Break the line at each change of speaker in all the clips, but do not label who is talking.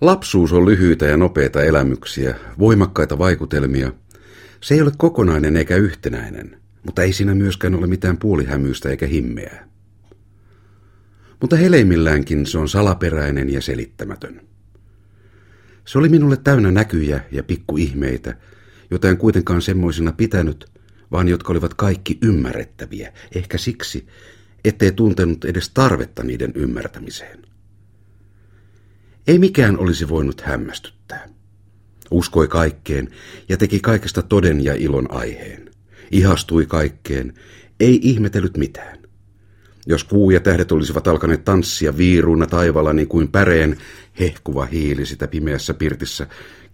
Lapsuus on lyhyitä ja nopeita elämyksiä, voimakkaita vaikutelmia. Se ei ole kokonainen eikä yhtenäinen, mutta ei siinä myöskään ole mitään puolihämyistä eikä himmeää. Mutta heleimmilläänkin se on salaperäinen ja selittämätön. Se oli minulle täynnä näkyjä ja pikkuihmeitä, joita en kuitenkaan semmoisina pitänyt, vaan jotka olivat kaikki ymmärrettäviä, ehkä siksi, ettei tuntenut edes tarvetta niiden ymmärtämiseen. Ei mikään olisi voinut hämmästyttää. Uskoi kaikkeen ja teki kaikesta toden ja ilon aiheen. Ihastui kaikkeen, ei ihmetellyt mitään. Jos kuu ja tähdet olisivat alkaneet tanssia viiruuna taivaalla niin kuin päreen hehkuva hiili sitä pimeässä pirtissä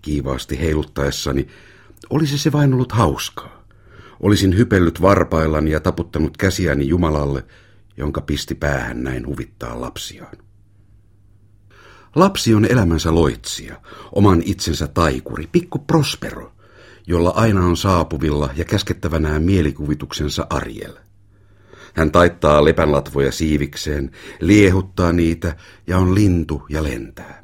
kiivaasti heiluttaessani, olisi se vain ollut hauskaa. Olisin hypellyt varpaillani ja taputtanut käsiäni Jumalalle, jonka pisti päähän näin huvittaa lapsiaan. Lapsi on elämänsä loitsija, oman itsensä taikuri, pikku prospero, jolla aina on saapuvilla ja käskettävänään mielikuvituksensa Ariel. Hän taittaa lepänlatvoja siivikseen, liehuttaa niitä ja on lintu ja lentää.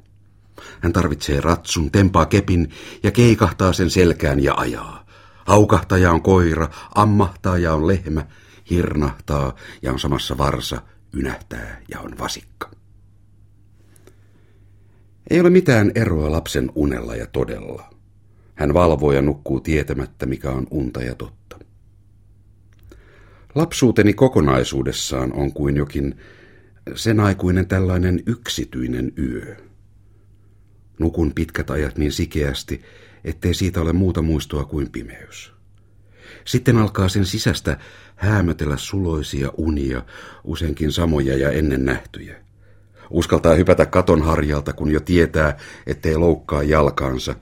Hän tarvitsee ratsun, tempaa kepin ja keikahtaa sen selkään ja ajaa. Haukahtaja on koira, ammahtaja on lehmä, hirnahtaa ja on samassa varsa, ynähtää ja on vasikka. Ei ole mitään eroa lapsen unella ja todella. Hän valvoo ja nukkuu tietämättä, mikä on unta ja totta. Lapsuuteni kokonaisuudessaan on kuin jokin sen aikuinen tällainen yksityinen yö. Nukun pitkät ajat niin sikeästi, ettei siitä ole muuta muistoa kuin pimeys. Sitten alkaa sen sisästä häämötellä suloisia unia, useinkin samoja ja ennen nähtyjä. Uskaltaa hypätä katon harjalta, kun jo tietää, ettei loukkaa jalkansa.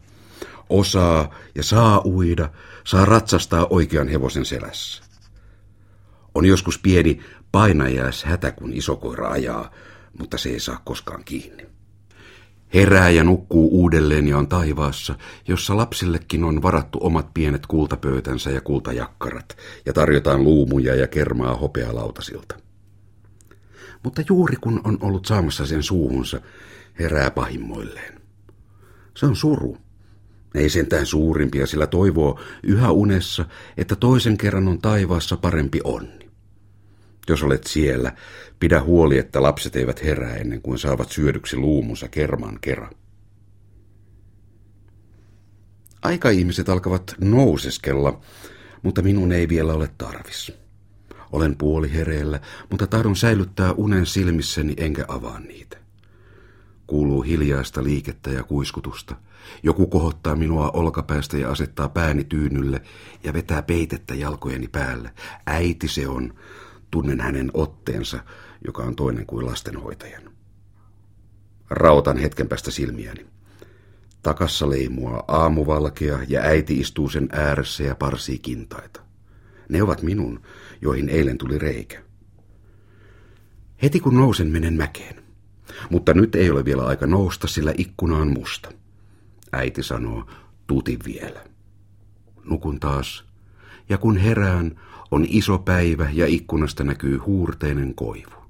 Osaa ja saa uida, saa ratsastaa oikean hevosen selässä. On joskus pieni painajääs hätä, kun iso koira ajaa, mutta se ei saa koskaan kiinni. Herää ja nukkuu uudelleen ja on taivaassa, jossa lapsillekin on varattu omat pienet kultapöytänsä ja kultajakkarat, ja tarjotaan luumuja ja kermaa hopealautasilta. Mutta juuri kun on ollut saamassa sen suuhunsa, herää pahimmoilleen. Se on suru. Ei sentään suurimpia, sillä toivoo yhä unessa, että toisen kerran on taivaassa parempi onni. Jos olet siellä, pidä huoli, että lapset eivät herää ennen kuin saavat syödyksi luumunsa kerman kerran. Aika-ihmiset alkavat nouseskella, mutta minun ei vielä ole tarvis. Olen puoli hereillä, mutta tahdon säilyttää unen silmissäni enkä avaa niitä. Kuuluu hiljaista liikettä ja kuiskutusta. Joku kohottaa minua olkapäästä ja asettaa pääni tyynylle ja vetää peitettä jalkojeni päälle. Äiti se on. Tunnen hänen otteensa, joka on toinen kuin lastenhoitajan. Rautan hetken päästä silmiäni. Takassa leimua aamuvalkea ja äiti istuu sen ääressä ja parsii kintaita. Ne ovat minun, joihin eilen tuli reikä. Heti kun nousen, menen mäkeen. Mutta nyt ei ole vielä aika nousta, sillä ikkuna on musta. Äiti sanoo, tuti vielä. Nukun taas, ja kun herään, on iso päivä ja ikkunasta näkyy huurteinen koivu.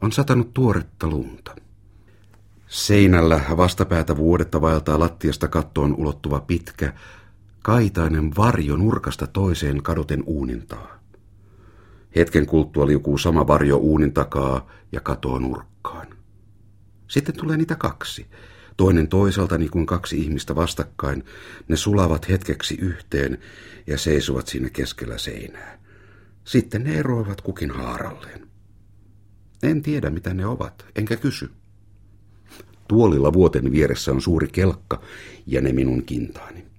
On satanut tuoretta lunta. Seinällä vastapäätä vuodetta vaeltaa lattiasta kattoon ulottuva pitkä, kaitainen varjo nurkasta toiseen kadoten uunintaa. Hetken kuluttua liukuu sama varjo uunin takaa ja katoo nurkkaan. Sitten tulee niitä kaksi. Toinen toiselta niin kuin kaksi ihmistä vastakkain. Ne sulavat hetkeksi yhteen ja seisuvat siinä keskellä seinää. Sitten ne eroavat kukin haaralleen. En tiedä, mitä ne ovat, enkä kysy. Tuolilla vuoten vieressä on suuri kelkka ja ne minun kintaani.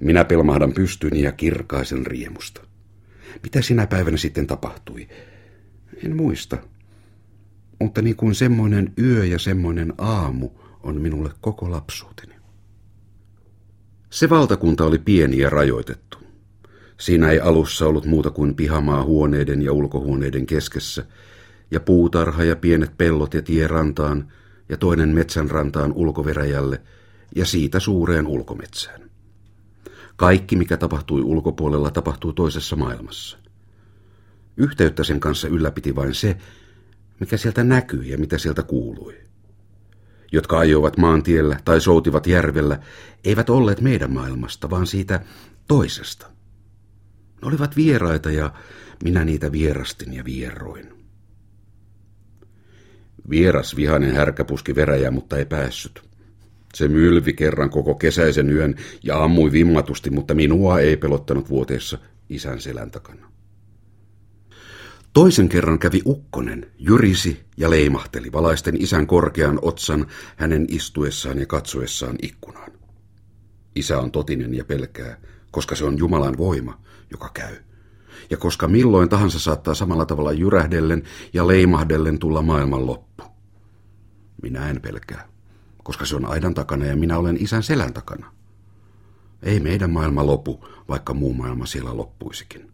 Minä pelmahdan pystyni ja kirkaisen riemusta. Mitä sinä päivänä sitten tapahtui? En muista. Mutta niin kuin semmoinen yö ja semmoinen aamu on minulle koko lapsuuteni. Se valtakunta oli pieni ja rajoitettu. Siinä ei alussa ollut muuta kuin pihamaa huoneiden ja ulkohuoneiden keskessä, ja puutarha ja pienet pellot ja tie rantaan, ja toinen metsän rantaan ulkoveräjälle, ja siitä suureen ulkometsään. Kaikki, mikä tapahtui ulkopuolella, tapahtuu toisessa maailmassa. Yhteyttä sen kanssa ylläpiti vain se, mikä sieltä näkyi ja mitä sieltä kuului. jotka ajoivat maantiellä tai soutivat järvellä, eivät olleet meidän maailmasta, vaan siitä toisesta. Ne olivat vieraita ja minä niitä vierastin ja vierroin. Vieras vihainen härkä puski veräjää, mutta ei päässyt. Se mylvi kerran koko kesäisen yön ja ammui vimmatusti, mutta minua ei pelottanut vuoteessa isän selän takana. Toisen kerran kävi ukkonen, jyrisi ja leimahteli valaisten isän korkean otsan hänen istuessaan ja katsoessaan ikkunaan. Isä on totinen ja pelkää, koska se on Jumalan voima, joka käy. Ja koska milloin tahansa saattaa samalla tavalla jyrähdellen ja leimahdellen tulla maailman loppu. Minä en pelkää, koska se on aidan takana ja minä olen isän selän takana. Ei meidän maailma lopu, vaikka muu maailma siellä loppuisikin.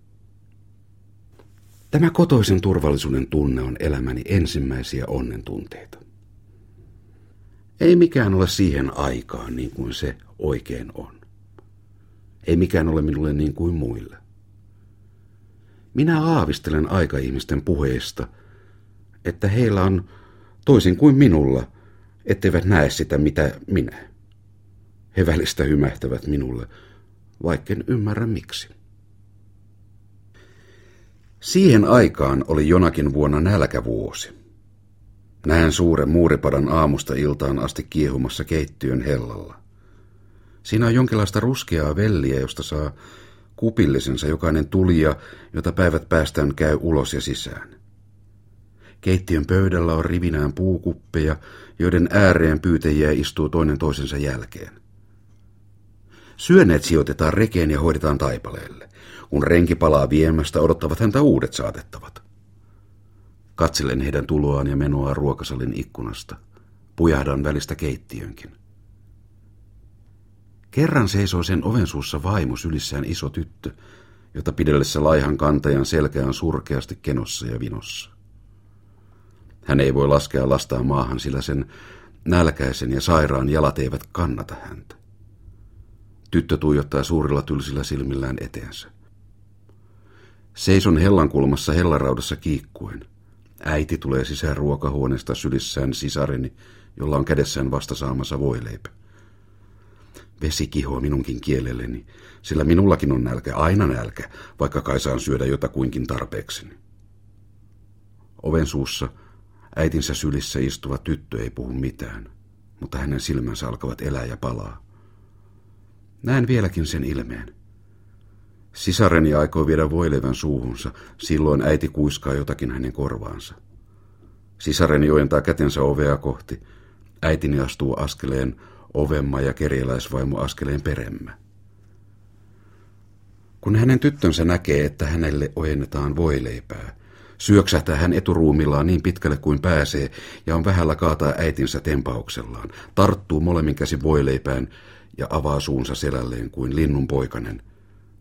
Tämä kotoisen turvallisuuden tunne on elämäni ensimmäisiä onnen tunteita. Ei mikään ole siihen aikaan niin kuin se oikein on. Ei mikään ole minulle niin kuin muille. Minä aavistelen aikaihmisten puheista, että heillä on toisin kuin minulla, etteivät näe sitä, mitä minä. He välistä hymähtävät minulle, vaikken ymmärrä miksi. Siihen aikaan oli jonakin vuonna nälkävuosi. Näen suuren muuripadan aamusta iltaan asti kiehumassa keittiön hellalla. Siinä on jonkinlaista ruskeaa velliä, josta saa kupillisensa jokainen tulija, jota päivät päästään käy ulos ja sisään. Keittiön pöydällä on rivinään puukuppeja, joiden ääreen pyytäjiä istuu toinen toisensa jälkeen. Syöneet sijoitetaan rekeen ja hoidetaan taipaleelle. Kun renki palaa viemästä, odottavat häntä uudet saatettavat. Katselen heidän tuloaan ja menoa ruokasalin ikkunasta. Pujahdan välistä keittiönkin. Kerran seisoo sen oven suussa vaimo sylissään iso tyttö, jota pidellessä laihan kantajan selkä on surkeasti kenossa ja vinossa. Hän ei voi laskea lastaa maahan, sillä sen nälkäisen ja sairaan jalat eivät kannata häntä. Tyttö tuijottaa suurilla tylsillä silmillään eteensä. Seison hellankulmassa hellaraudassa kiikkuen. Äiti tulee sisään ruokahuoneesta sylissään sisareni, jolla on kädessään vasta saamassa voileipä. Vesi kihoaa minunkin kielelleni, sillä minullakin on nälkä, aina nälkä, vaikka kai saan syödä jotakuinkin tarpeekseni. Oven suussa äitinsä sylissä istuva tyttö ei puhu mitään, mutta hänen silmänsä alkavat elää ja palaa. Näen vieläkin sen ilmeen. Sisareni aikoi viedä voileivän suuhunsa, silloin äiti kuiskaa jotakin hänen korvaansa. Sisareni ojentaa kätensä ovea kohti. Äitini astuu askeleen ovemma ja kerjäläisvaimo askeleen peremmä. Kun hänen tyttönsä näkee, että hänelle ojennetaan voileipää, syöksähtää hän eturuumillaan niin pitkälle kuin pääsee ja on vähällä kaataa äitinsä tempauksellaan, tarttuu molemmin käsi voileipään ja avaa suunsa selälleen kuin linnun poikanen,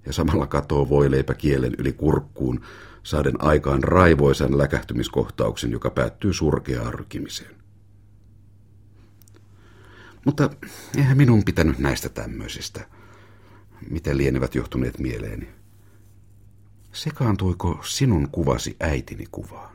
ja samalla katoo voileipä kielen yli kurkkuun, saaden aikaan raivoisan läkähtymiskohtauksen, joka päättyy surkeaan rykimiseen. Mutta eihän minun pitänyt näistä tämmöisistä, miten lienevät johtuneet mieleeni. Sekaantuiko sinun kuvasi äitini kuvaan?